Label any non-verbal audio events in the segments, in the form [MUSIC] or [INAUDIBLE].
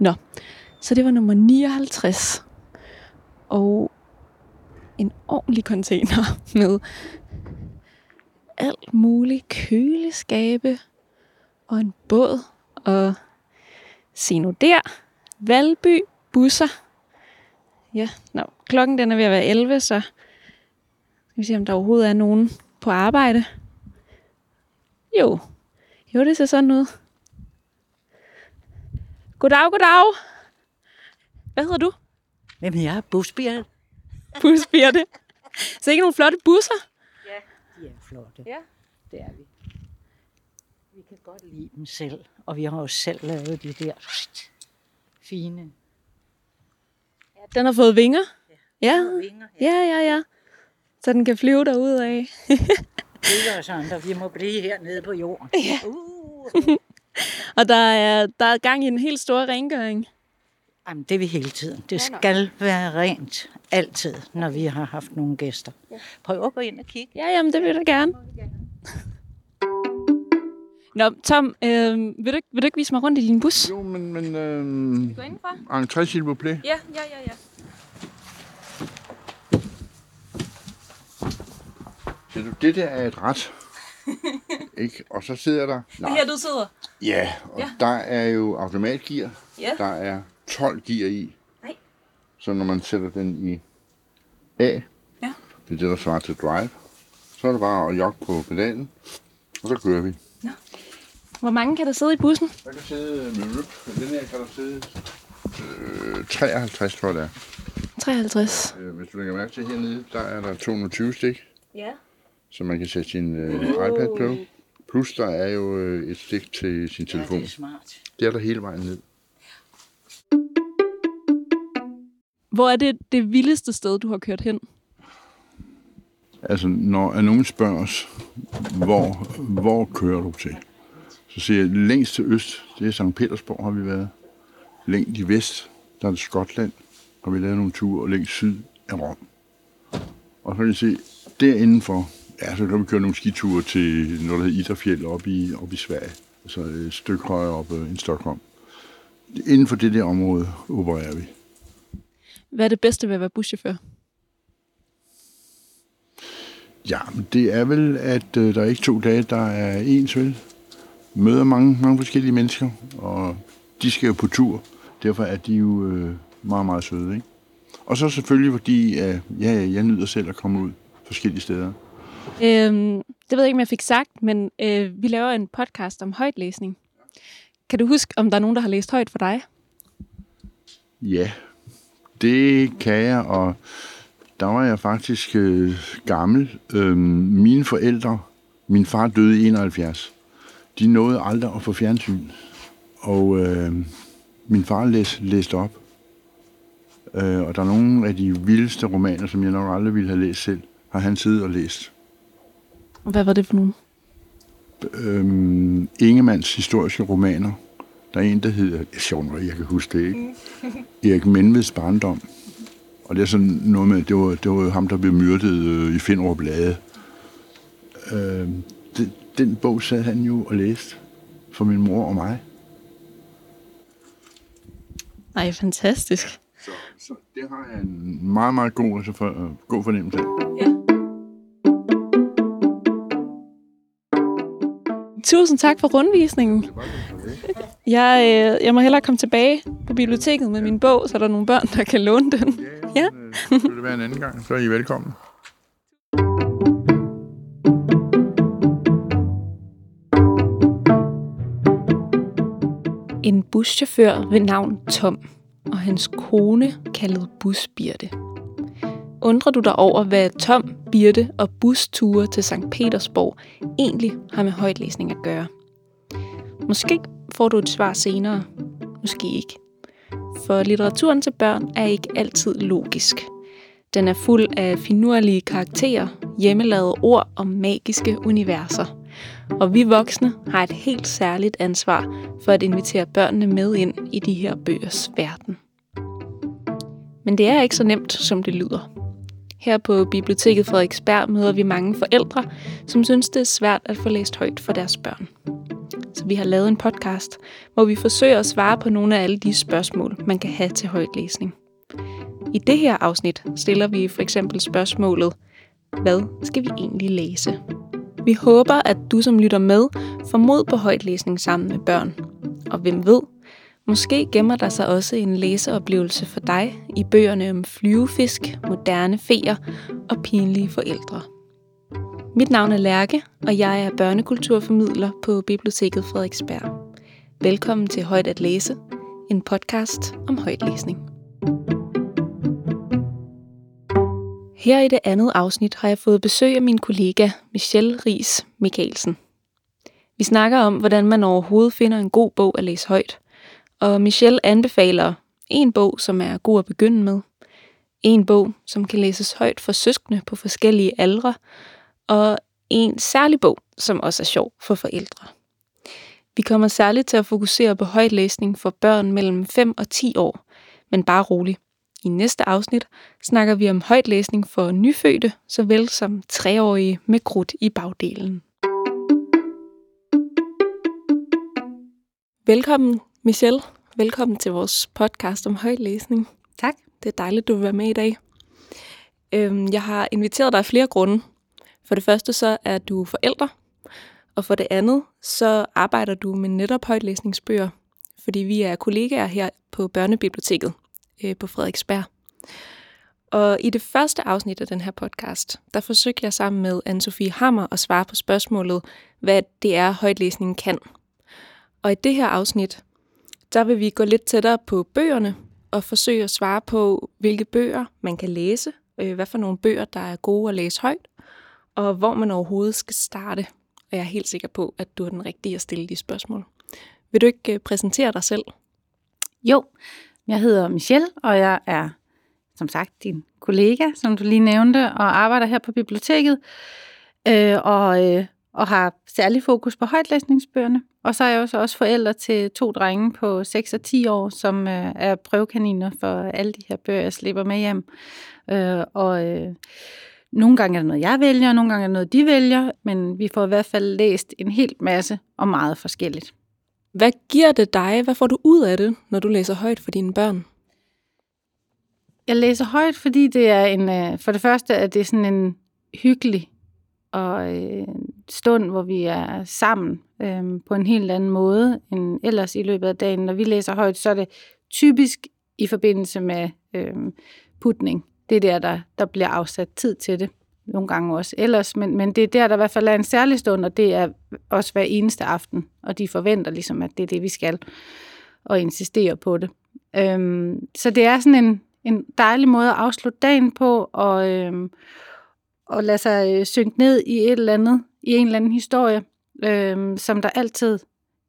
Nå, så det var nummer 59. Og en ordentlig container [LAUGHS] med alt muligt køleskabe og en båd og se nu der, Valby busser. Ja, nå, klokken den er ved at være 11, så skal vi se, om der overhovedet er nogen på arbejde. Jo, jo, det ser sådan ud. Goddag, goddag. Hvad hedder du? Jamen, jeg er busbier. Busbirte. Så ikke nogle flotte busser? De er flotte. Ja. Det er vi. Vi kan godt lide dem selv, og vi har jo selv lavet de der fine Den har fået vinger. Ja, vinger. ja, ja, ja. Så den kan flyve derud af. Det er os andre. Vi må blive hernede på jorden. Ja. Uh. [LAUGHS] Og der er, der er gang i en helt stor rengøring. Jamen, det er vi hele tiden. Det skal være rent altid, når vi har haft nogle gæster. Prøv at gå ind og kigge. Ja, jamen, det vil jeg gerne. [LAUGHS] Nå, Tom, øh, vil, du, ikke- vil du ikke vise mig rundt i din bus? Jo, men, men øh, Gå indenfor. entré s'il vous plaît. Ja, ja, ja, ja. Ser du, det der er et ret. [LAUGHS] ikke? Og så sidder der... Det er her, du sidder. Ja, og Ja. ja. der er jo automatgear. Ja. Der er 12 gear i. Nej. Så når man sætter den i A, Ja. det er det, der svarer til drive, så er det bare at jogge på pedalen, og så kører vi. Hvor mange kan der sidde i bussen? Der kan sidde med rip. Den her kan der sidde øh, 53, tror jeg det er. 53. Øh, Hvis du lægger mærke til hernede, der er der 220 stik. Ja. Så man kan sætte sin øh, iPad på. Plus der er jo øh, et stik til sin Ja, telefon. det er smart. Det er der hele vejen ned. Hvor er det det vildeste sted, du har kørt hen? Altså, når nogen spørger os, hvor, hvor kører du til? Så siger jeg, længst til øst, det er St. Petersborg har vi været. Længst i vest, der er det Skotland, har vi lavet nogle ture, og længst syd er Rom. Og så kan I se, derindenfor, ja, så kan vi køre nogle skiture til noget, der hedder Idafjell op i, op i Sverige. Altså et stykke højere op øh, end Stockholm. Inden for det der område opererer vi. Hvad er det bedste ved at være buschauffør? Ja, men det er vel, at øh, der er ikke to dage, der er ens, vel? Møder mange, mange forskellige mennesker, og de skal jo på tur. Derfor er de jo øh, meget, meget søde, ikke? Og så selvfølgelig fordi, ja, ja, jeg nyder selv at komme ud forskellige steder. Øhm, det ved jeg ikke, om jeg fik sagt, men øh, vi laver en podcast om højtlæsning. Kan du huske, om der er nogen, der har læst højt for dig? Ja, det kan jeg, og der var jeg faktisk øh, gammel. Øhm, mine forældre, min far døde i 71, de nåede aldrig at få fjernsyn. Og øh, min far læs, læste op. Øh, og der er nogle af de vildeste romaner, som jeg nok aldrig ville have læst selv, har han siddet og læst. Hvad var det for nogen? Øhm, Ingemanns historiske romaner. Der er en, der hedder, er sjovt nok, jeg kan huske det, ikke? Erik Menveds barndom. Og det er sådan noget med, det var, det var ham, der blev myrdet øh, i Finderup Lade. Øh, det, den bog sad han jo og læste for min mor og mig. Nej, fantastisk. Så, så det har jeg en meget, meget god, altså for, øh, god fornemmelse af. Tusind tak for rundvisningen. Jeg, øh, jeg må hellere komme tilbage på biblioteket med min bog, så der er nogle børn, der kan låne den. Ja. Øh, Så vil det være en anden gang, så er I velkommen. En buschauffør ved navn Tom og hans kone kaldet Busbirte. Undrer du dig over, hvad Tom, Birte og busture til St. Petersborg egentlig har med højtlæsning at gøre? Måske får du et svar senere. Måske ikke. For litteraturen til børn er ikke altid logisk. Den er fuld af finurlige karakterer, hjemmelavede ord og magiske universer. Og vi voksne har et helt særligt ansvar for at invitere børnene med ind i de her bøgers verden. Men det er ikke så nemt, som det lyder. Her på Biblioteket Frederiksberg møder vi mange forældre, som synes, det er svært at få læst højt for deres børn. så vi har lavet en podcast, hvor vi forsøger at svare på nogle af alle de spørgsmål, man kan have til højtlæsning. I det her afsnit stiller vi for eksempel spørgsmålet, hvad skal vi egentlig læse? Vi håber, at du som lytter med får mod på højtlæsning sammen med børn. Og hvem ved, måske gemmer der sig også en læseoplevelse for dig i bøgerne om flyvefisk, moderne feer og pinlige forældre. Mit navn er Lærke, og jeg er børnekulturformidler på Biblioteket Frederiksberg. Velkommen til Højt at læse, en podcast om højtlæsning. Her i det andet afsnit har jeg fået besøg af min kollega Michelle Ries Mikkelsen. Vi snakker om, hvordan man overhovedet finder en god bog at læse højt. Og Michelle anbefaler en bog, som er god at begynde med. En bog, som kan læses højt for søskende på forskellige aldre. Og en særlig bog, som også er sjov for forældre. Vi kommer særligt til at fokusere på højtlæsning for børn mellem 5 og 10 år, men bare rolig. I næste afsnit snakker vi om højtlæsning for nyfødte, såvel som treårige med krudt i bagdelen. Velkommen, Michelle. Velkommen til vores podcast om højtlæsning. Tak. Det er dejligt, du vil være med i dag. Øhm, jeg har inviteret dig af flere grunde. For det første så er du forældre, og for det andet så arbejder du med netop højtlæsningsbøger, fordi vi er kollegaer her på Børnebiblioteket øh, på Frederiksberg. Og i det første afsnit af den her podcast, der forsøgte jeg sammen med Anne-Sophie Hammer at svare på spørgsmålet, hvad det er, højtlæsningen kan. Og i det her afsnit, der vil vi gå lidt tættere på bøgerne og forsøge at svare på, hvilke bøger man kan læse, øh, hvad for nogle bøger, der er gode at læse højt, og hvor man overhovedet skal starte. Og jeg er helt sikker på, at du er den rigtige at stille de spørgsmål. Vil du ikke øh, præsentere dig selv? Jo, jeg hedder Michelle, og jeg er som sagt din kollega, som du lige nævnte, og arbejder her på biblioteket, øh, og, øh, og har særlig fokus på højtlæsningsbøgerne. Og så er jeg også, også forældre til to drenge på 6 og 10 år, som øh, er prøvekaniner for alle de her bøger, jeg slipper med hjem. Øh, og øh, nogle gange er det noget, jeg vælger, og nogle gange er det noget, de vælger, men vi får i hvert fald læst en hel masse og meget forskelligt. Hvad giver det dig? Hvad får du ud af det, når du læser højt for dine børn? Jeg læser højt, fordi det er en, øh, for det første er det sådan en hyggelig og øh, stund, hvor vi er sammen øh, på en helt anden måde end ellers i løbet af dagen. Når vi læser højt, så er det typisk i forbindelse med øh, putning. Det er der, der, der bliver afsat tid til det. Nogle gange også ellers, men, men det er der, der i hvert fald er en særlig stund, og det er også hver eneste aften. Og de forventer ligesom, at det er det, vi skal, og insisterer på det. Øhm, så det er sådan en, en dejlig måde at afslutte dagen på, og, øhm, og lade sig øh, synke ned i et eller andet, i en eller anden historie, øh, som der altid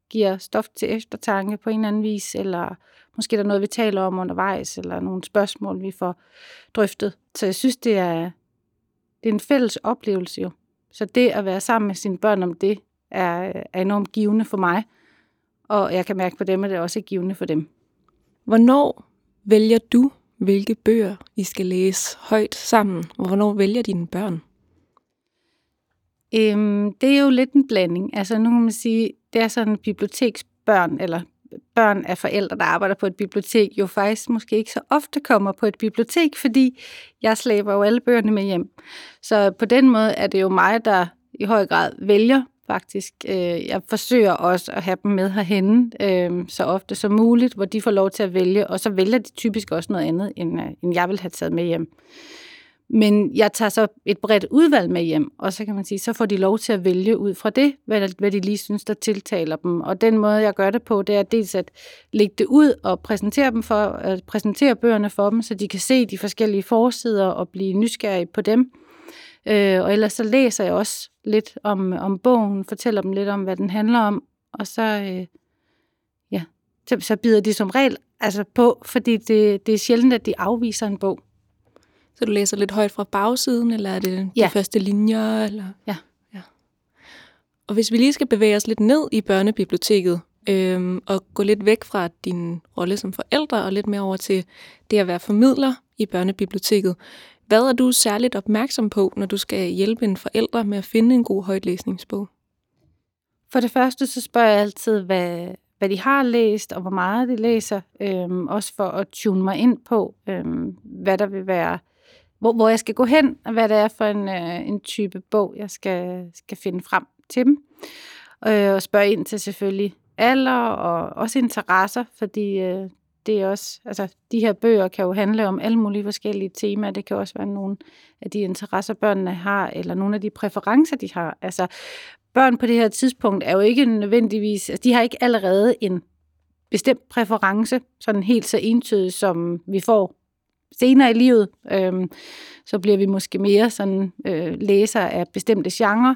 giver stof til eftertanke på en eller anden vis, eller måske der er noget, vi taler om undervejs, eller nogle spørgsmål, vi får drøftet. Så jeg synes, det er, det er en fælles oplevelse jo. Så det at være sammen med sine børn om det, er, er enormt givende for mig. Og jeg kan mærke på dem, at det også er givende for dem. Hvornår vælger du, hvilke bøger I skal læse højt sammen? Og hvornår vælger dine børn? Øhm, det er jo lidt en blanding. Altså nu kan man sige, det er sådan biblioteksbørn, eller børn af forældre, der arbejder på et bibliotek, jo faktisk måske ikke så ofte kommer på et bibliotek, fordi jeg slæber jo alle bøgerne med hjem. Så på den måde er det jo mig, der i høj grad vælger faktisk. Øh, jeg forsøger også at have dem med herhen øh, så ofte som muligt, hvor de får lov til at vælge, og så vælger de typisk også noget andet, end, øh, end jeg vil have taget med hjem. Men jeg tager så et bredt udvalg med hjem, og så kan man sige, så får de lov til at vælge ud fra det, hvad, hvad de lige synes, der tiltaler dem. Og den måde, jeg gør det på, det er dels at lægge det ud og præsentere, dem for, at præsentere bøgerne for dem, så de kan se de forskellige forsider og blive nysgerrige på dem. Øh, og ellers så læser jeg også lidt om, om bogen, fortæller dem lidt om, hvad den handler om, og så, øh, ja, så, så bider de som regel altså på, fordi det, det er sjældent, at de afviser en bog. Så du læser lidt højt fra bagsiden, eller er det de Ja. første linjer? Eller? Ja. ja. Og hvis vi lige skal bevæge os lidt ned i børnebiblioteket, øhm, og gå lidt væk fra din rolle som forældre, og lidt mere over til det at være formidler i børnebiblioteket. Hvad er du særligt opmærksom på, når du skal hjælpe en forælder med at finde en god højtlæsningsbog? For det første, så spørger jeg altid, hvad, hvad de har læst, og hvor meget de læser. Øhm, også for at tune mig ind på, øhm, hvad der vil være, hvor, hvor jeg skal gå hen, og hvad det er for en, øh, en type bog, jeg skal, skal finde frem til dem. Øh, og spørge ind til selvfølgelig alder og også interesser, fordi øh, det er også, altså, de her bøger kan jo handle om alle mulige forskellige temaer. Det kan også være nogle af de interesser, børnene har, eller nogle af de præferencer, de har. Altså, børn på det her tidspunkt er jo ikke nødvendigvis, altså, de har ikke allerede en bestemt præference, sådan helt så entydig, som vi får senere i livet. Øhm, så bliver vi måske mere sådan øh, læser af bestemte genrer.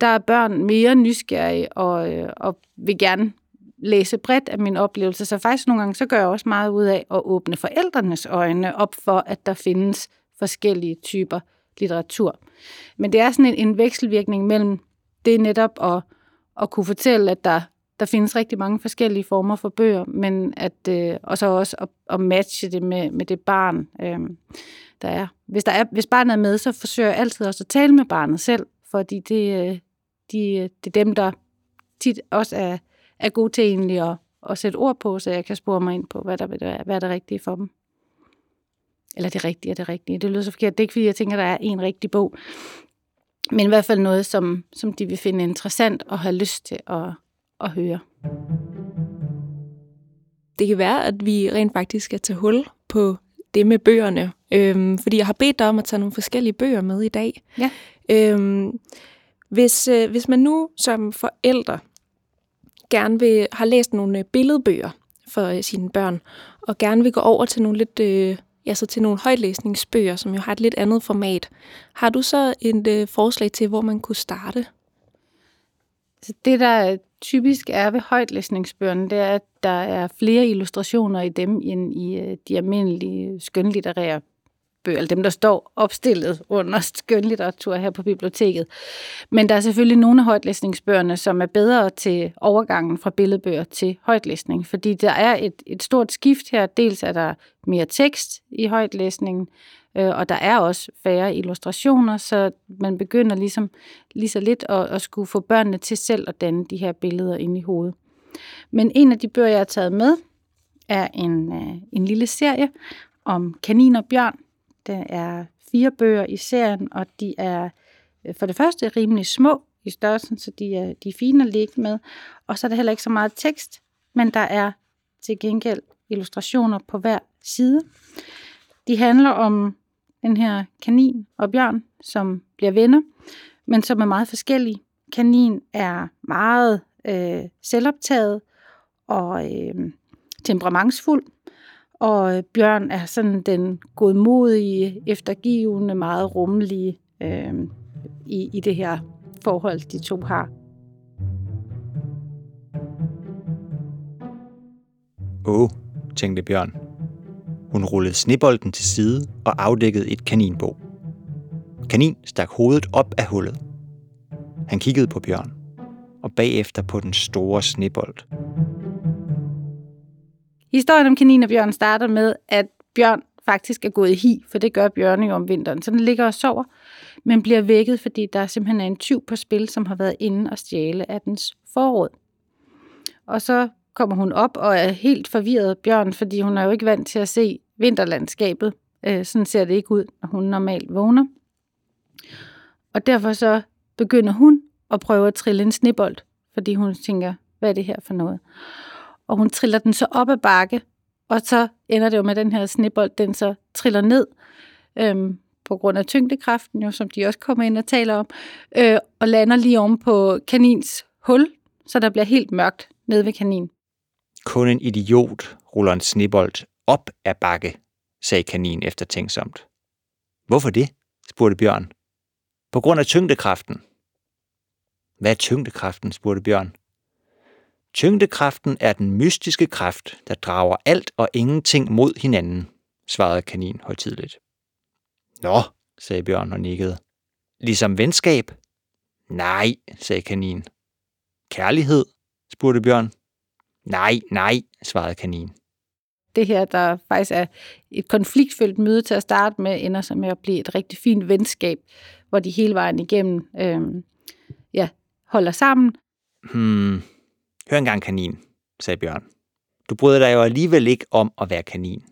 Der er børn mere nysgerrige og, øh, og vil gerne læse bredt af min oplevelse. Så faktisk nogle gange, så gør jeg også meget ud af at åbne forældrenes øjne op for, at der findes forskellige typer litteratur. Men det er sådan en, en vekselvirkning mellem det netop at, at kunne fortælle, at der, der findes rigtig mange forskellige former for bøger, men at, øh, og så også at, at matche det med, med det barn, øh, der er. Hvis, der er. hvis barnet er med, så forsøger jeg altid også at tale med barnet selv, fordi det, øh, de, det er dem, der tit også er, er gode til egentlig at, at sætte ord på, så jeg kan spore mig ind på, hvad der vil være, hvad er det rigtige for dem. Eller det rigtige er det rigtige. Det lyder så forkert. Det er ikke, fordi jeg tænker, der er en rigtig bog. Men i hvert fald noget, som, som de vil finde interessant og have lyst til at, at høre. Det kan være, at vi rent faktisk skal tage hul på det med bøgerne. Øhm, fordi jeg har bedt dig om at tage nogle forskellige bøger med i dag. Ja. Øhm, hvis, øh, hvis man nu som forældre gerne vil har læst nogle øh, billedbøger for øh, sine børn, og gerne vil gå over til nogle lidt øh, ja, så til nogle højtlæsningsbøger, som jo har et lidt andet format. Har du så et øh, forslag til, hvor man kunne starte? Så det, der typisk er ved højtlæsningsbøgerne, det er, at der er flere illustrationer i dem end i øh, de almindelige skønlitterære bøger, eller dem, der står opstillet under skønlitteratur her på biblioteket. Men der er selvfølgelig nogle af højtlæsningsbøgerne, som er bedre til overgangen fra billedbøger til højtlæsning, fordi der er et, et stort skift her. Dels er der mere tekst i højtlæsningen, øh, og der er også færre illustrationer, så man begynder ligesom lige så lidt at, at skulle få børnene til selv at danne de her billeder ind i hovedet. Men en af de bøger, jeg har taget med, er en, øh, en lille serie om kanin og bjørn, der er fire bøger i serien, og de er øh, for det første rimelig små i størrelsen, så de er, de er fine at ligge med. Og så er der heller ikke så meget tekst, men der er til gengæld illustrationer på hver side. De handler om den her kanin og bjørn, som bliver venner, men som er meget forskellige. Kanin er meget øh, selvoptaget og øh, temperamentsfuld, og øh, Bjørn er sådan den godmodige, eftergivende, meget rummelige øh, i, i det her forhold, de to har. Åh, oh, tænkte Bjørn. Hun rullede snebolden til side og afdækkede et kaninbo. Kanin stak hovedet op af hullet. Han kiggede på Bjørn, og bagefter på den store snebold. Historien om kanin og bjørn starter med, at bjørn faktisk er gået i hi, for det gør bjørne jo om vinteren. Så den ligger og sover, men bliver vækket, fordi der simpelthen er en tyv på spil, som har været inde og stjæle af dens forråd. Og så kommer hun op og er helt forvirret bjørn, fordi hun er jo ikke vant til at se vinterlandskabet. Øh, sådan ser det ikke ud, når hun normalt vågner. Og derfor så begynder hun at prøve at trille en snebold, fordi hun tænker, hvad er det her for noget? Og hun triller den så op ad bakke, og så ender det jo med, den her snebold, den så triller ned, øhm, på grund af tyngdekraften, jo, som de også kommer ind og taler om, øh, og lander lige om på kanins hul, så der bliver helt mørkt nede ved kanin. Kun en idiot ruller en snebold op ad bakke, sagde kaninen eftertænksomt. Hvorfor det? spurgte Bjørn. På grund af tyngdekraften. Hvad er tyngdekraften? spurgte Bjørn. Tyngdekraften er den mystiske kraft, der drager alt og ingenting mod hinanden, svarede kanin højtidligt. Nå, sagde Bjørn og nikkede. Ligesom venskab? Nej, sagde kanin. Kærlighed? spurgte Bjørn. Nej, nej, svarede kanin. Det her, der faktisk er et konfliktfyldt møde til at starte med, ender så med at blive et rigtig fint venskab, hvor de hele vejen igennem øh, ja, holder sammen, Hmm, hør engang kanin, sagde Bjørn. Du bryder dig jo alligevel ikke om at være kanin.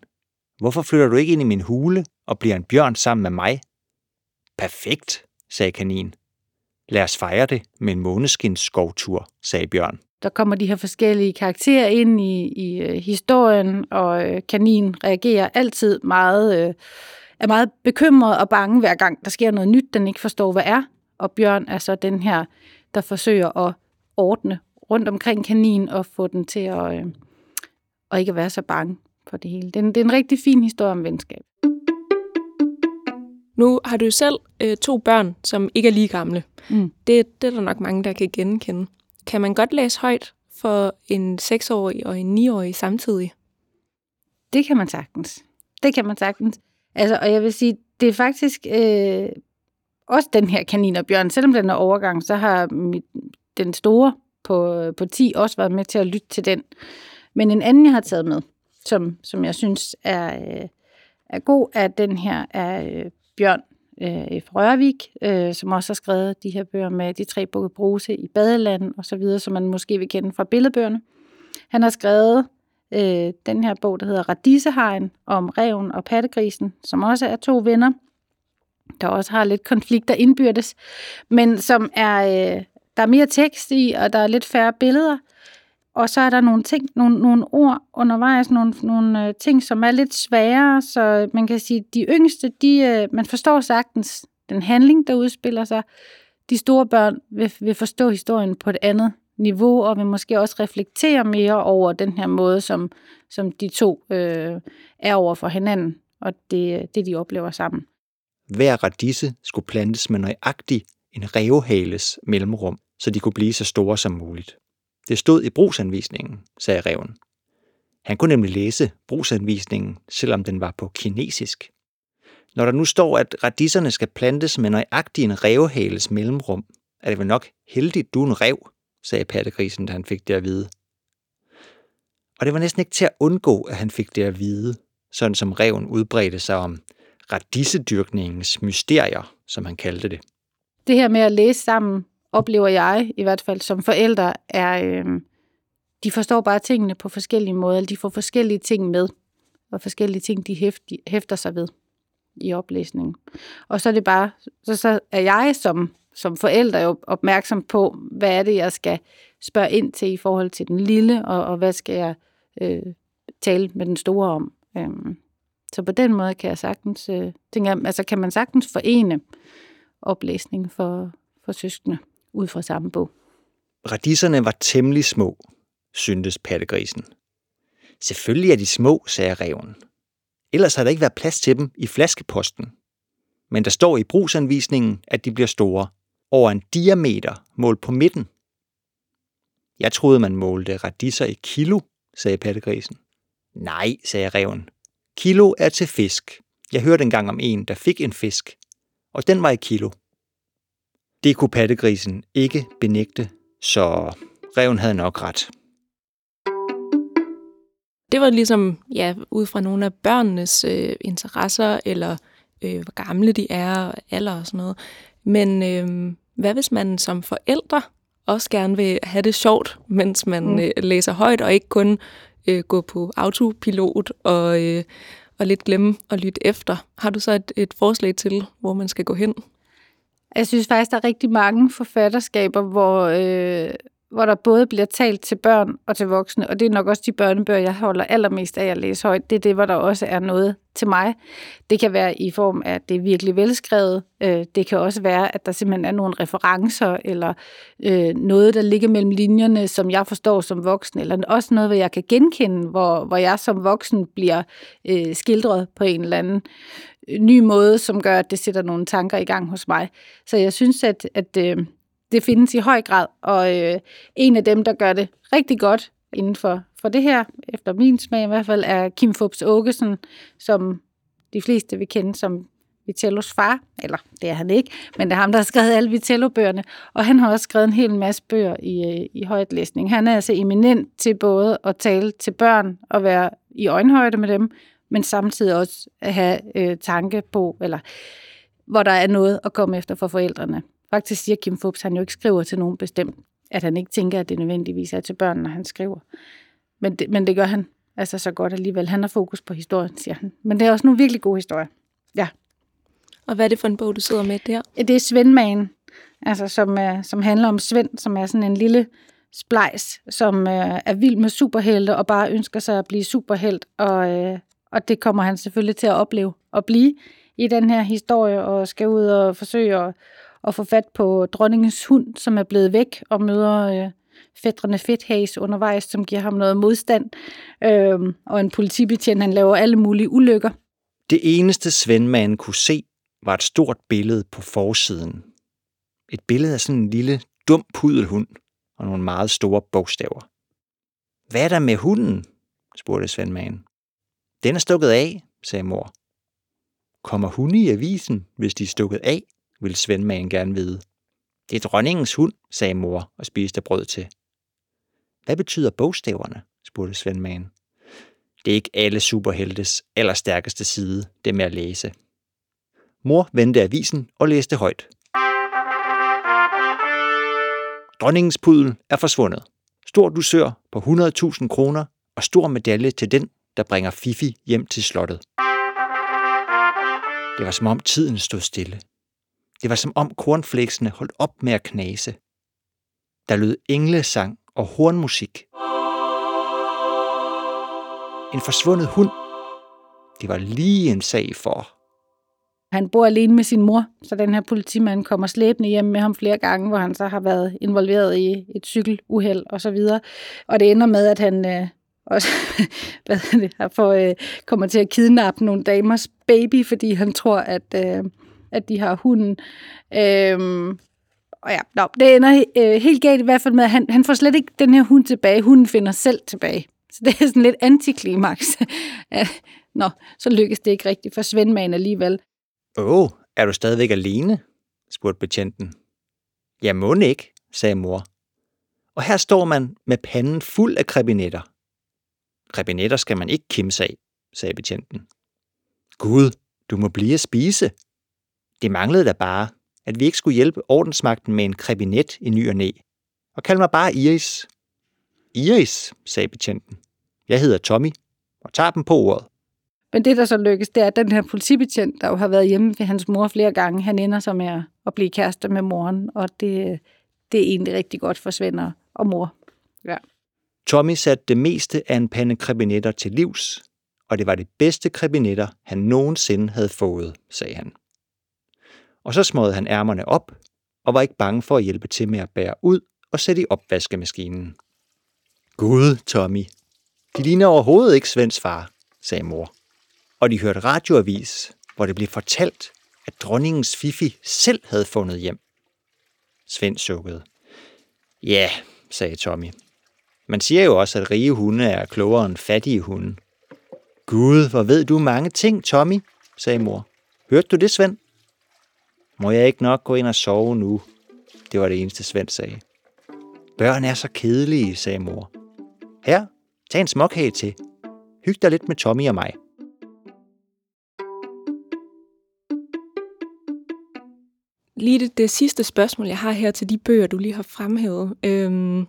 Hvorfor flytter du ikke ind i min hule og bliver en bjørn sammen med mig? Perfekt, sagde kanin. Lad os fejre det med en måneskins skovtur, sagde Bjørn. Der kommer de her forskellige karakterer ind i, i øh, historien, og øh, kanin reagerer altid meget, øh, er meget bekymret og bange hver gang, der sker noget nyt, den ikke forstår, hvad er. Og Bjørn er så den her, der forsøger at ordne rundt omkring kanin og få den til at, uh, at ikke være så bange for det hele. Det er, en, det er en rigtig fin historie om venskab. Nu har du selv øh, to børn, som ikke er lige gamle. Mm. Det, det er der nok mange, der kan genkende. Kan man godt læse højt for en 6-årig og en 9-årig samtidig? Det kan man sagtens. Det kan man sagtens. Altså, og jeg vil sige, det er faktisk øh, også den her kanin og bjørn. Selvom den er overgang, så har mit, den store på, på 10 også været med til at lytte til den. Men en anden, jeg har taget med, som, som jeg synes er, øh, er god, er den her af øh, Bjørn øh, F. Rørvik, øh, som også har skrevet de her bøger med de tre bukke bruse i badeland og så videre, som man måske vil kende fra billedbøgerne. Han har skrevet øh, den her bog, der hedder Radisehegn, om reven og pattegrisen, som også er to venner, der også har lidt konflikter indbyrdes, men som er, øh, der er mere tekst i, og der er lidt færre billeder, og så er der nogle ting, nogle, nogle ord undervejs, nogle, nogle øh, ting, som er lidt sværere, så man kan sige, de yngste, de, øh, man forstår sagtens den handling, der udspiller sig. De store børn vil, vil forstå historien på et andet niveau, og vil måske også reflektere mere over den her måde, som, som de to øh, er over for hinanden, og det, det, de oplever sammen. Hver radisse skulle plantes med nøjagtig en revhales mellemrum, så de kunne blive så store som muligt. Det stod i brugsanvisningen, sagde reven. Han kunne nemlig læse brugsanvisningen, selvom den var på kinesisk. Når der nu står, at radisserne skal plantes med nøjagtig en revhales mellemrum, er det vel nok heldigt, du er en rev, sagde pattegrisen, da han fik det at vide. Og det var næsten ikke til at undgå, at han fik det at vide, sådan som reven udbredte sig om radissedyrkningens mysterier, som han kaldte det. Det her med at læse sammen oplever jeg i hvert fald som forældre, er, øh, de forstår bare tingene på forskellige måder, de får forskellige ting med, og forskellige ting, de hæfter, hæfter sig ved i oplæsningen. Og så er det bare, så, så er jeg som, som forælder jo opmærksom på, hvad er det, jeg skal spørge ind til i forhold til den lille, og, og hvad skal jeg øh, tale med den store om. Øhm, så på den måde kan jeg sagtens, øh, tænker, altså kan man sagtens forene oplæsning for, for søskende ud fra samme bog. Radisserne var temmelig små, syntes pattegrisen. Selvfølgelig er de små, sagde reven. Ellers har der ikke været plads til dem i flaskeposten. Men der står i brugsanvisningen, at de bliver store. Over en diameter målt på midten. Jeg troede, man målte radisser i kilo, sagde pattegrisen. Nej, sagde reven. Kilo er til fisk. Jeg hørte engang om en, der fik en fisk, og den var i kilo. Det kunne pattegrisen ikke benægte, så reven havde nok ret. Det var ligesom, ja, ud fra nogle af børnenes øh, interesser, eller øh, hvor gamle de er, og alder og sådan noget. Men øh, hvad hvis man som forældre også gerne vil have det sjovt, mens man mm. øh, læser højt, og ikke kun øh, gå på autopilot og, øh, og lidt glemme at lytte efter. Har du så et, et forslag til, hvor man skal gå hen? Jeg synes faktisk, der er rigtig mange forfatterskaber, hvor, øh, hvor der både bliver talt til børn og til voksne, og det er nok også de børnebøger, jeg holder allermest af at læse højt. Det er det, hvor der også er noget til mig. Det kan være i form af, at det er virkelig velskrevet. Øh, det kan også være, at der simpelthen er nogle referencer, eller øh, noget, der ligger mellem linjerne, som jeg forstår som voksen, eller også noget, hvor jeg kan genkende, hvor, hvor jeg som voksen bliver øh, skildret på en eller anden ny måde, som gør, at det sætter nogle tanker i gang hos mig. Så jeg synes, at, at øh, det findes i høj grad, og øh, en af dem, der gør det rigtig godt inden for, for det her, efter min smag i hvert fald, er Kim Fubs Åkesen, som de fleste vil kende som Vitellos far, eller det er han ikke, men det er ham, der har skrevet alle Vitello-bøgerne, og han har også skrevet en hel masse bøger i, i i højtlæsning. Han er altså eminent til både at tale til børn og være i øjenhøjde med dem, men samtidig også at have øh, tanke på, eller hvor der er noget at komme efter for forældrene. Faktisk siger Kim Fubs, han jo ikke skriver til nogen bestemt at han ikke tænker, at det nødvendigvis er til børn, når han skriver. Men det, men det gør han altså så godt alligevel. Han har fokus på historien, siger han. Men det er også nogle virkelig gode historier. Ja. Og hvad er det for en bog, du sidder med der? Det er Svendmagen, altså som, er, som handler om Svend, som er sådan en lille splejs, som øh, er vild med superhelte og bare ønsker sig at blive superhelt. Og, øh, og det kommer han selvfølgelig til at opleve at blive i den her historie, og skal ud og forsøge at, at få fat på dronningens hund, som er blevet væk, og møder øh, fædrene Fedthæs undervejs, som giver ham noget modstand, øh, og en politibetjent, han laver alle mulige ulykker. Det eneste Svendmanden kunne se, var et stort billede på forsiden. Et billede af sådan en lille, dum pudelhund og nogle meget store bogstaver. Hvad er der med hunden? spurgte Svendmanden. Den er stukket af, sagde mor. Kommer hunde i avisen, hvis de er stukket af, ville Svendmanden gerne vide. Det er dronningens hund, sagde mor og spiste brød til. Hvad betyder bogstaverne? spurgte Svendmanden. Det er ikke alle superheltes allerstærkeste side, det med at læse. Mor vendte avisen og læste højt. Dronningens pudel er forsvundet. Stor dusør på 100.000 kroner og stor medalje til den, der bringer Fifi hjem til slottet. Det var som om tiden stod stille. Det var som om kornflæksene holdt op med at knase. Der lød englesang og hornmusik. En forsvundet hund. Det var lige en sag for. Han bor alene med sin mor, så den her politimand kommer slæbende hjem med ham flere gange, hvor han så har været involveret i et cykeluheld og så videre. Og det ender med, at han øh, også [LAUGHS] hvad det, her, for, øh, kommer til at kidnappe nogle damers baby, fordi han tror, at, øh, at de har hunden. Øhm, og ja, nå, det ender øh, helt galt i hvert fald med, at han, han får slet ikke den her hund tilbage. Hunden finder selv tilbage. Så det er sådan lidt antiklimaks. [LAUGHS] Nå, så lykkes det ikke rigtigt for Svendmagen alligevel. Åh, oh, er du stadigvæk alene? spurgte betjenten. Ja, må ikke, sagde mor. Og her står man med panden fuld af krebinetter. Krebinetter skal man ikke kimse af, sagde betjenten. Gud, du må blive at spise. Det manglede da bare, at vi ikke skulle hjælpe ordensmagten med en krebinet i ny og næ. Og kald mig bare Iris. Iris, sagde betjenten. Jeg hedder Tommy, og tager dem på ordet. Men det, der så lykkes, det er, at den her politibetjent, der jo har været hjemme ved hans mor flere gange, han ender så med at blive kærester med moren, og det, det er egentlig rigtig godt for Svend og mor. Ja. Tommy satte det meste af en pande krebinetter til livs, og det var de bedste krebinetter, han nogensinde havde fået, sagde han. Og så smøgede han ærmerne op, og var ikke bange for at hjælpe til med at bære ud og sætte i opvaskemaskinen. Gud, Tommy, de ligner overhovedet ikke Svends far, sagde mor. Og de hørte radioavis, hvor det blev fortalt, at dronningens Fifi selv havde fundet hjem. Svend sukkede. Ja, sagde Tommy. Man siger jo også, at rige hunde er klogere end fattige hunde. Gud, hvor ved du mange ting, Tommy, sagde mor. Hørte du det, Svend? Må jeg ikke nok gå ind og sove nu? Det var det eneste, Svend sagde. Børn er så kedelige, sagde mor. Her, tag en småkage til. Hyg dig lidt med Tommy og mig. Lige det, det sidste spørgsmål, jeg har her til de bøger, du lige har fremhævet. Øhm,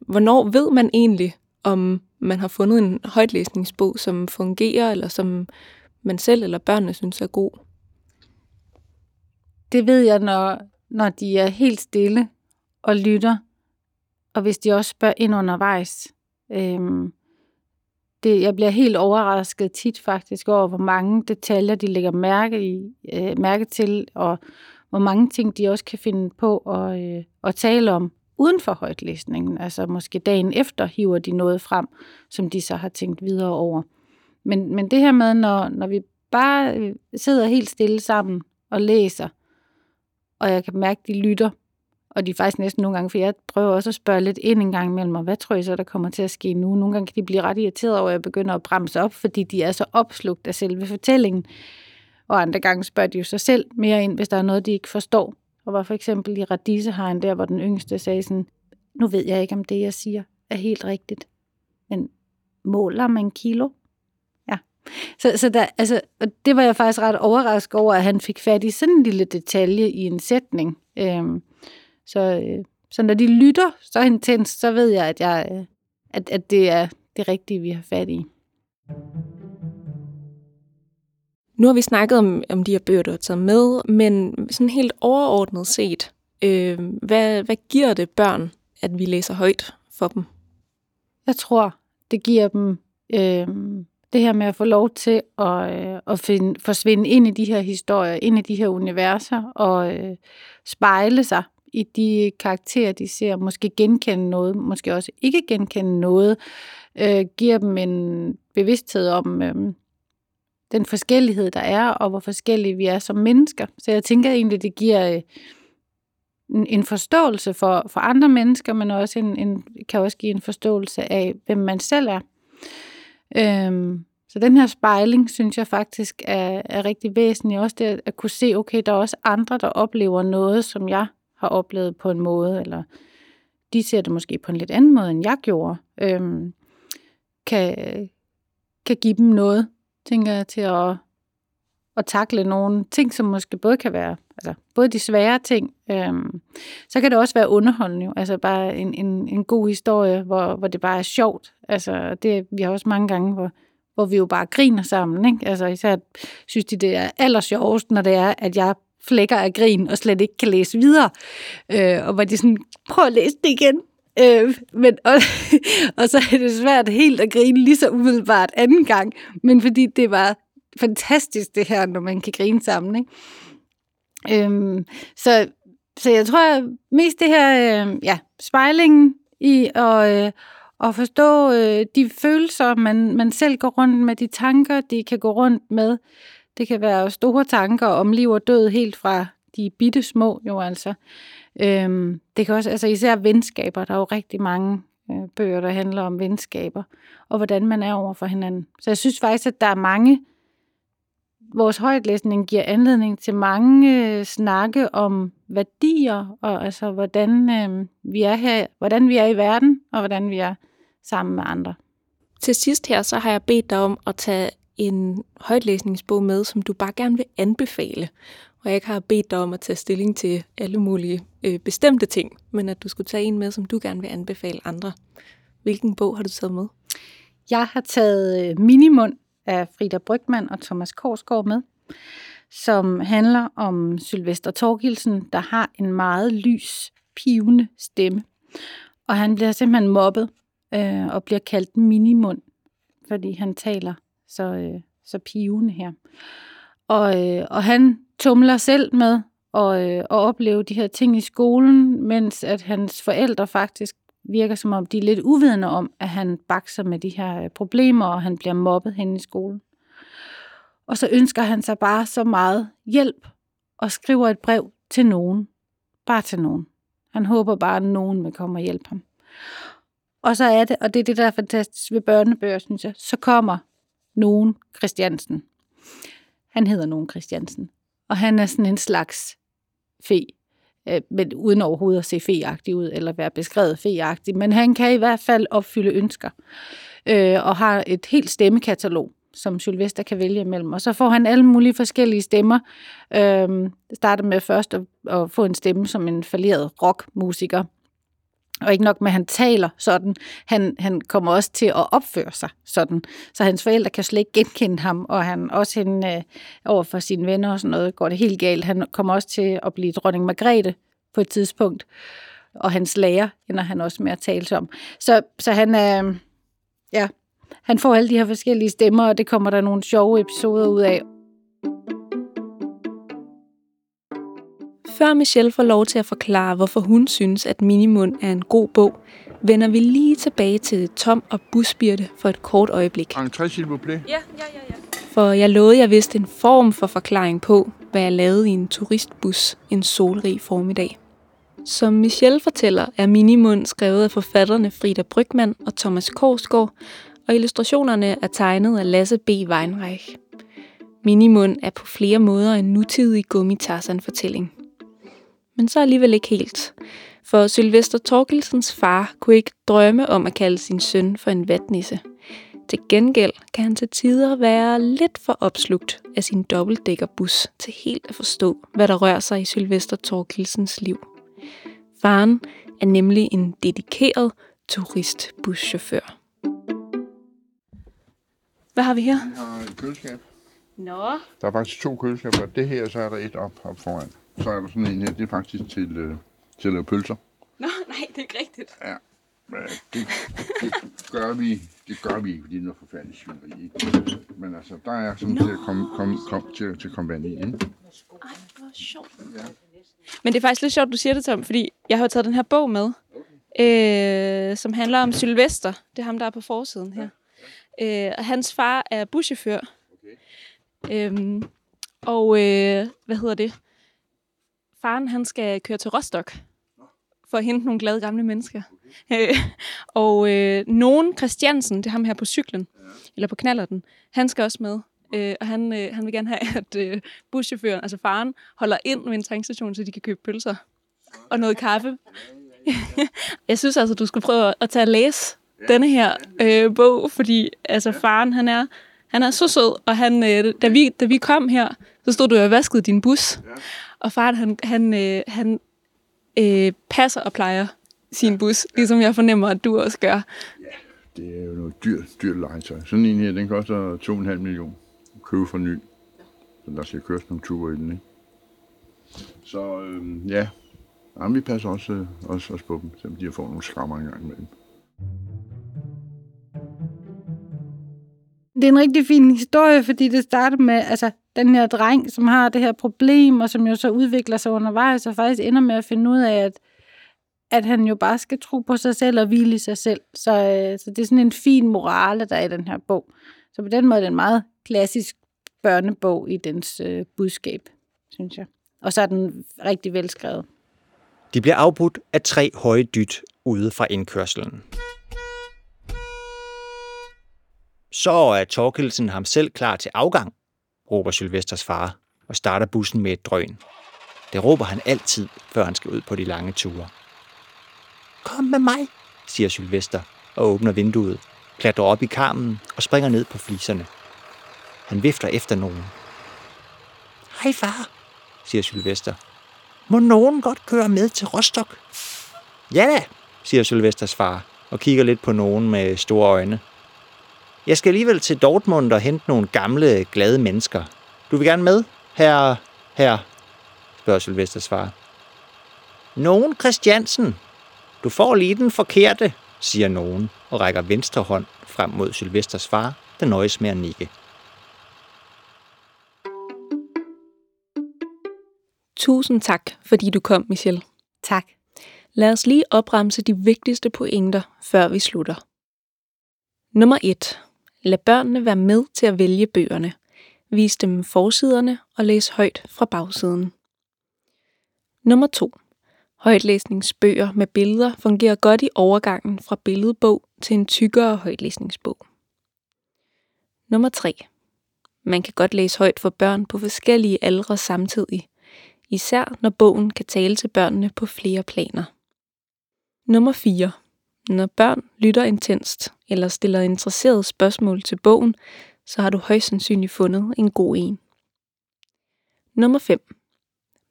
hvornår ved man egentlig, om man har fundet en højtlæsningsbog, som fungerer, eller som man selv eller børnene synes er god? Det ved jeg, når, når de er helt stille og lytter, og hvis de også spørger ind undervejs. Øhm, det, jeg bliver helt overrasket tit faktisk over, hvor mange detaljer de lægger mærke, i, øh, mærke til, og hvor mange ting de også kan finde på at, øh, at tale om uden for højtlæsningen. Altså måske dagen efter hiver de noget frem, som de så har tænkt videre over. Men, men det her med, når, når vi bare øh, sidder helt stille sammen og læser, og jeg kan mærke, at de lytter, og de er faktisk næsten nogle gange, for jeg prøver også at spørge lidt ind en gang imellem, og hvad tror I så, der kommer til at ske nu? Nogle gange kan de blive ret irriteret over, at jeg begynder at bremse op, fordi de er så opslugt af selve fortællingen. Og andre gange spørger de jo sig selv mere ind, hvis der er noget, de ikke forstår. Og var for eksempel i Radisehegn, der, hvor den yngste sagde sådan, nu ved jeg ikke, om det, jeg siger, er helt rigtigt. Men måler man kilo? Så, så der, altså, og det var jeg faktisk ret overrasket over, at han fik fat i sådan en lille detalje i en sætning. Øhm, så, øh, så når de lytter så intens, så ved jeg, at, jeg, øh, at, at det er det rigtige, vi har fat i. Nu har vi snakket om, om de her bøger, du har taget med, men sådan helt overordnet set, øh, hvad, hvad giver det børn, at vi læser højt for dem? Jeg tror, det giver dem øh, det her med at få lov til at, øh, at finde, forsvinde ind i de her historier, ind i de her universer, og øh, spejle sig i de karakterer, de ser. Måske genkende noget, måske også ikke genkende noget. Øh, giver dem en bevidsthed om øh, den forskellighed, der er, og hvor forskellige vi er som mennesker. Så jeg tænker egentlig, det giver... Øh, en forståelse for, for andre mennesker, men også en, en, kan også give en forståelse af, hvem man selv er. Øhm, så den her spejling, synes jeg faktisk er, er rigtig væsentlig. Også det at kunne se, okay, der er også andre, der oplever noget, som jeg har oplevet på en måde, eller de ser det måske på en lidt anden måde, end jeg gjorde, øhm, kan, kan give dem noget, tænker jeg, til at, at takle nogle ting, som måske både kan være, altså både de svære ting, øhm, så kan det også være underholdende, jo. altså bare en, en, en god historie, hvor, hvor det bare er sjovt. Altså det, vi har også mange gange, hvor, hvor vi jo bare griner sammen, ikke? Altså især synes de, det er allersjovest, når det er, at jeg flækker af grin og slet ikke kan læse videre. Øh, og hvor de sådan, prøv at læse det igen. Øh, men, og, [LAUGHS] og så er det svært helt at grine lige så umiddelbart anden gang, men fordi det var fantastisk det her, når man kan grine sammen. Ikke? Øhm, så, så jeg tror mest det her, øh, ja, spejlingen i at, øh, at forstå øh, de følelser, man, man selv går rundt med, de tanker, de kan gå rundt med. Det kan være store tanker om liv og død, helt fra de bitte små jo altså. Øhm, det kan også, altså især venskaber, der er jo rigtig mange øh, bøger, der handler om venskaber, og hvordan man er over for hinanden. Så jeg synes faktisk, at der er mange vores højtlæsning giver anledning til mange øh, snakke om værdier, og altså hvordan øh, vi er her, hvordan vi er i verden, og hvordan vi er sammen med andre. Til sidst her, så har jeg bedt dig om at tage en højtlæsningsbog med, som du bare gerne vil anbefale. Og jeg ikke har bedt dig om at tage stilling til alle mulige øh, bestemte ting, men at du skulle tage en med, som du gerne vil anbefale andre. Hvilken bog har du taget med? Jeg har taget øh, Minimund af Frida Brygman og Thomas Korsgaard med, som handler om Sylvester Torgilsen, der har en meget lys, pivende stemme. Og han bliver simpelthen mobbet øh, og bliver kaldt minimund, fordi han taler så, øh, så pivende her. Og, øh, og han tumler selv med og, øh, og opleve de her ting i skolen, mens at hans forældre faktisk virker som om, de er lidt uvidende om, at han bakser med de her øh, problemer, og han bliver mobbet hen i skolen. Og så ønsker han sig bare så meget hjælp, og skriver et brev til nogen. Bare til nogen. Han håber bare, at nogen vil komme og hjælpe ham. Og så er det, og det er det, der er fantastisk ved børnebøger, synes jeg, så kommer nogen Christiansen. Han hedder nogen Christiansen. Og han er sådan en slags fe øh, men uden overhovedet at se feagtig ud, eller være beskrevet feagtig. Men han kan i hvert fald opfylde ønsker, øh, og har et helt stemmekatalog, som Sylvester kan vælge imellem. Og så får han alle mulige forskellige stemmer. Øh, starter med først at, at få en stemme som en falderet rockmusiker, og ikke nok med, at han taler sådan, han, han kommer også til at opføre sig sådan. Så hans forældre kan slet ikke genkende ham, og han også hen, øh, over for sine venner og sådan noget, går det helt galt. Han kommer også til at blive dronning Margrethe på et tidspunkt, og hans lærer ender han også med at tale om. Så, så han er, øh, ja, han får alle de her forskellige stemmer, og det kommer der nogle sjove episoder ud af. Før Michelle får lov til at forklare, hvorfor hun synes, at Minimund er en god bog, vender vi lige tilbage til Tom og Busbirte for et kort øjeblik. Entré, s'il vous plaît. Ja, ja, ja, ja. For jeg lovede, jeg vidste en form for forklaring på, hvad jeg lavede i en turistbus en solrig formiddag. Som Michelle fortæller, er Minimund skrevet af forfatterne Frida Brygman og Thomas Korsgaard, og illustrationerne er tegnet af Lasse B. Weinreich. Minimund er på flere måder en nutidig gummitarsan-fortælling men så alligevel ikke helt. For Sylvester Torkelsens far kunne ikke drømme om at kalde sin søn for en vatnisse. Til gengæld kan han til tider være lidt for opslugt af sin dobbeltdækkerbus til helt at forstå, hvad der rører sig i Sylvester Torkelsens liv. Faren er nemlig en dedikeret turistbuschauffør. Hvad har vi her? Vi har et køleskab. Nå. Der er faktisk to køleskaber. Det her, så er der et op, op foran. Så er der sådan en her, det er faktisk til, øh, til at lave pølser. Nå, nej, det er ikke rigtigt. Ja. Men det, det, gør vi, det gør vi ikke, fordi det er noget forfærdeligt svineri. ikke? Men altså, der er sådan til at komme, komme, komme, til, til at komme vand i. Ikke? Ej, hvor sjovt. Ja. Men det er faktisk lidt sjovt, du siger det, Tom, fordi jeg har jo taget den her bog med, øh, som handler om Sylvester. Det er ham, der er på forsiden her. Øh, og hans far er buschauffør. Øhm, og øh, hvad hedder det? Faren, han skal køre til Rostock for at hente nogle glade gamle mennesker. Øh, [LAUGHS] og øh, nogen Christiansen, det er ham her på cyklen, eller på knallerten, han skal også med. Øh, og han, øh, han vil gerne have, at øh, buschaufføren, altså faren, holder ind ved en tankstation, så de kan købe pølser og noget kaffe. jeg synes altså, du skulle prøve at tage og læse denne her øh, bog, fordi altså, faren, han er, han er så sød, og han, øh, da, vi, da vi kom her, så stod du og vaskede din bus, og faren, han, han, øh, han øh, passer og plejer sin bus, ligesom jeg fornemmer, at du også gør. Det er jo noget dyrt, dyrt legetøj. Sådan en her, den koster 2,5 millioner. Købe for ny. Så der skal køres nogle ture i den, ikke? Så øhm, ja, Jamen, vi passer også, øh, også, også på dem, selvom de har fået nogle skrammer engang imellem. Det er en rigtig fin historie, fordi det starter med altså, den her dreng, som har det her problem, og som jo så udvikler sig undervejs, og faktisk ender med at finde ud af, at, at han jo bare skal tro på sig selv og hvile i sig selv. Så, øh, så det er sådan en fin morale, der er i den her bog. Så på den måde er det en meget klassisk børnebog i dens øh, budskab, synes jeg. Og så er den rigtig velskrevet. De bliver afbrudt af tre høje dyt ude fra indkørselen. Så er Torkelsen ham selv klar til afgang, råber Sylvesters far og starter bussen med et drøn. Det råber han altid, før han skal ud på de lange ture. Kom med mig, siger Sylvester og åbner vinduet, klatrer op i karmen og springer ned på fliserne. Han vifter efter nogen. Hej far, siger Sylvester. Må nogen godt køre med til Rostock? Ja da, siger Sylvesters far og kigger lidt på nogen med store øjne. Jeg skal alligevel til Dortmund og hente nogle gamle, glade mennesker. Du vil gerne med, herre, herre, spørger Sylvesters far. Nogen Christiansen. Du får lige den forkerte, siger nogen og rækker venstre hånd frem mod Sylvesters far, der nøjes med at nikke. Tusind tak, fordi du kom, Michelle. Tak. Lad os lige opremse de vigtigste pointer, før vi slutter. Nummer 1. Lad børnene være med til at vælge bøgerne. Vis dem forsiderne og læs højt fra bagsiden. Nummer 2. Højtlæsningsbøger med billeder fungerer godt i overgangen fra billedbog til en tykkere højtlæsningsbog. Nummer 3. Man kan godt læse højt for børn på forskellige aldre samtidig, især når bogen kan tale til børnene på flere planer. Nummer 4. Når børn lytter intenst eller stiller interesserede spørgsmål til bogen, så har du højst sandsynligt fundet en god en. Nummer 5.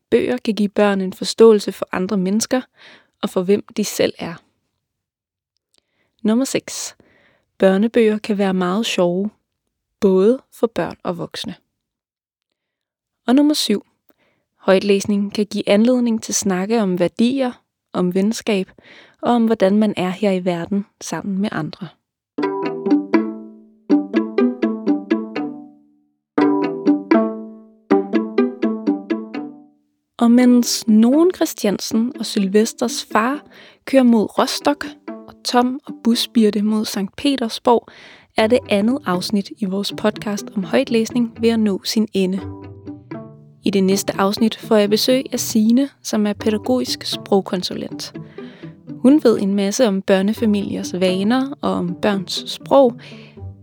Bøger kan give børn en forståelse for andre mennesker og for hvem de selv er. Nummer 6. Børnebøger kan være meget sjove, både for børn og voksne. Og nummer 7. Højtlæsning kan give anledning til snakke om værdier, om venskab og om hvordan man er her i verden sammen med andre. Og mens nogen Christiansen og Sylvesters far kører mod Rostock, og Tom og Busbirte mod Sankt Petersborg, er det andet afsnit i vores podcast om højtlæsning ved at nå sin ende. I det næste afsnit får jeg besøg af Sine, som er pædagogisk sprogkonsulent. Hun ved en masse om børnefamiliers vaner og om børns sprog,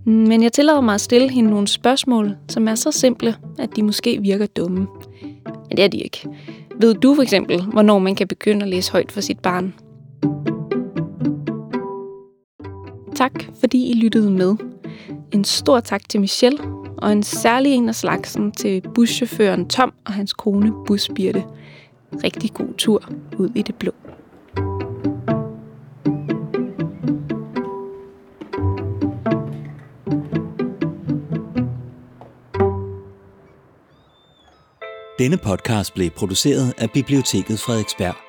men jeg tillader mig at stille hende nogle spørgsmål, som er så simple, at de måske virker dumme. Men det er de ikke. Ved du for eksempel, hvornår man kan begynde at læse højt for sit barn? Tak, fordi I lyttede med. En stor tak til Michelle, og en særlig en af slagsen til buschaufføren Tom og hans kone Busbirte. Rigtig god tur ud i det blå. Denne podcast blev produceret af Biblioteket Frederiksberg.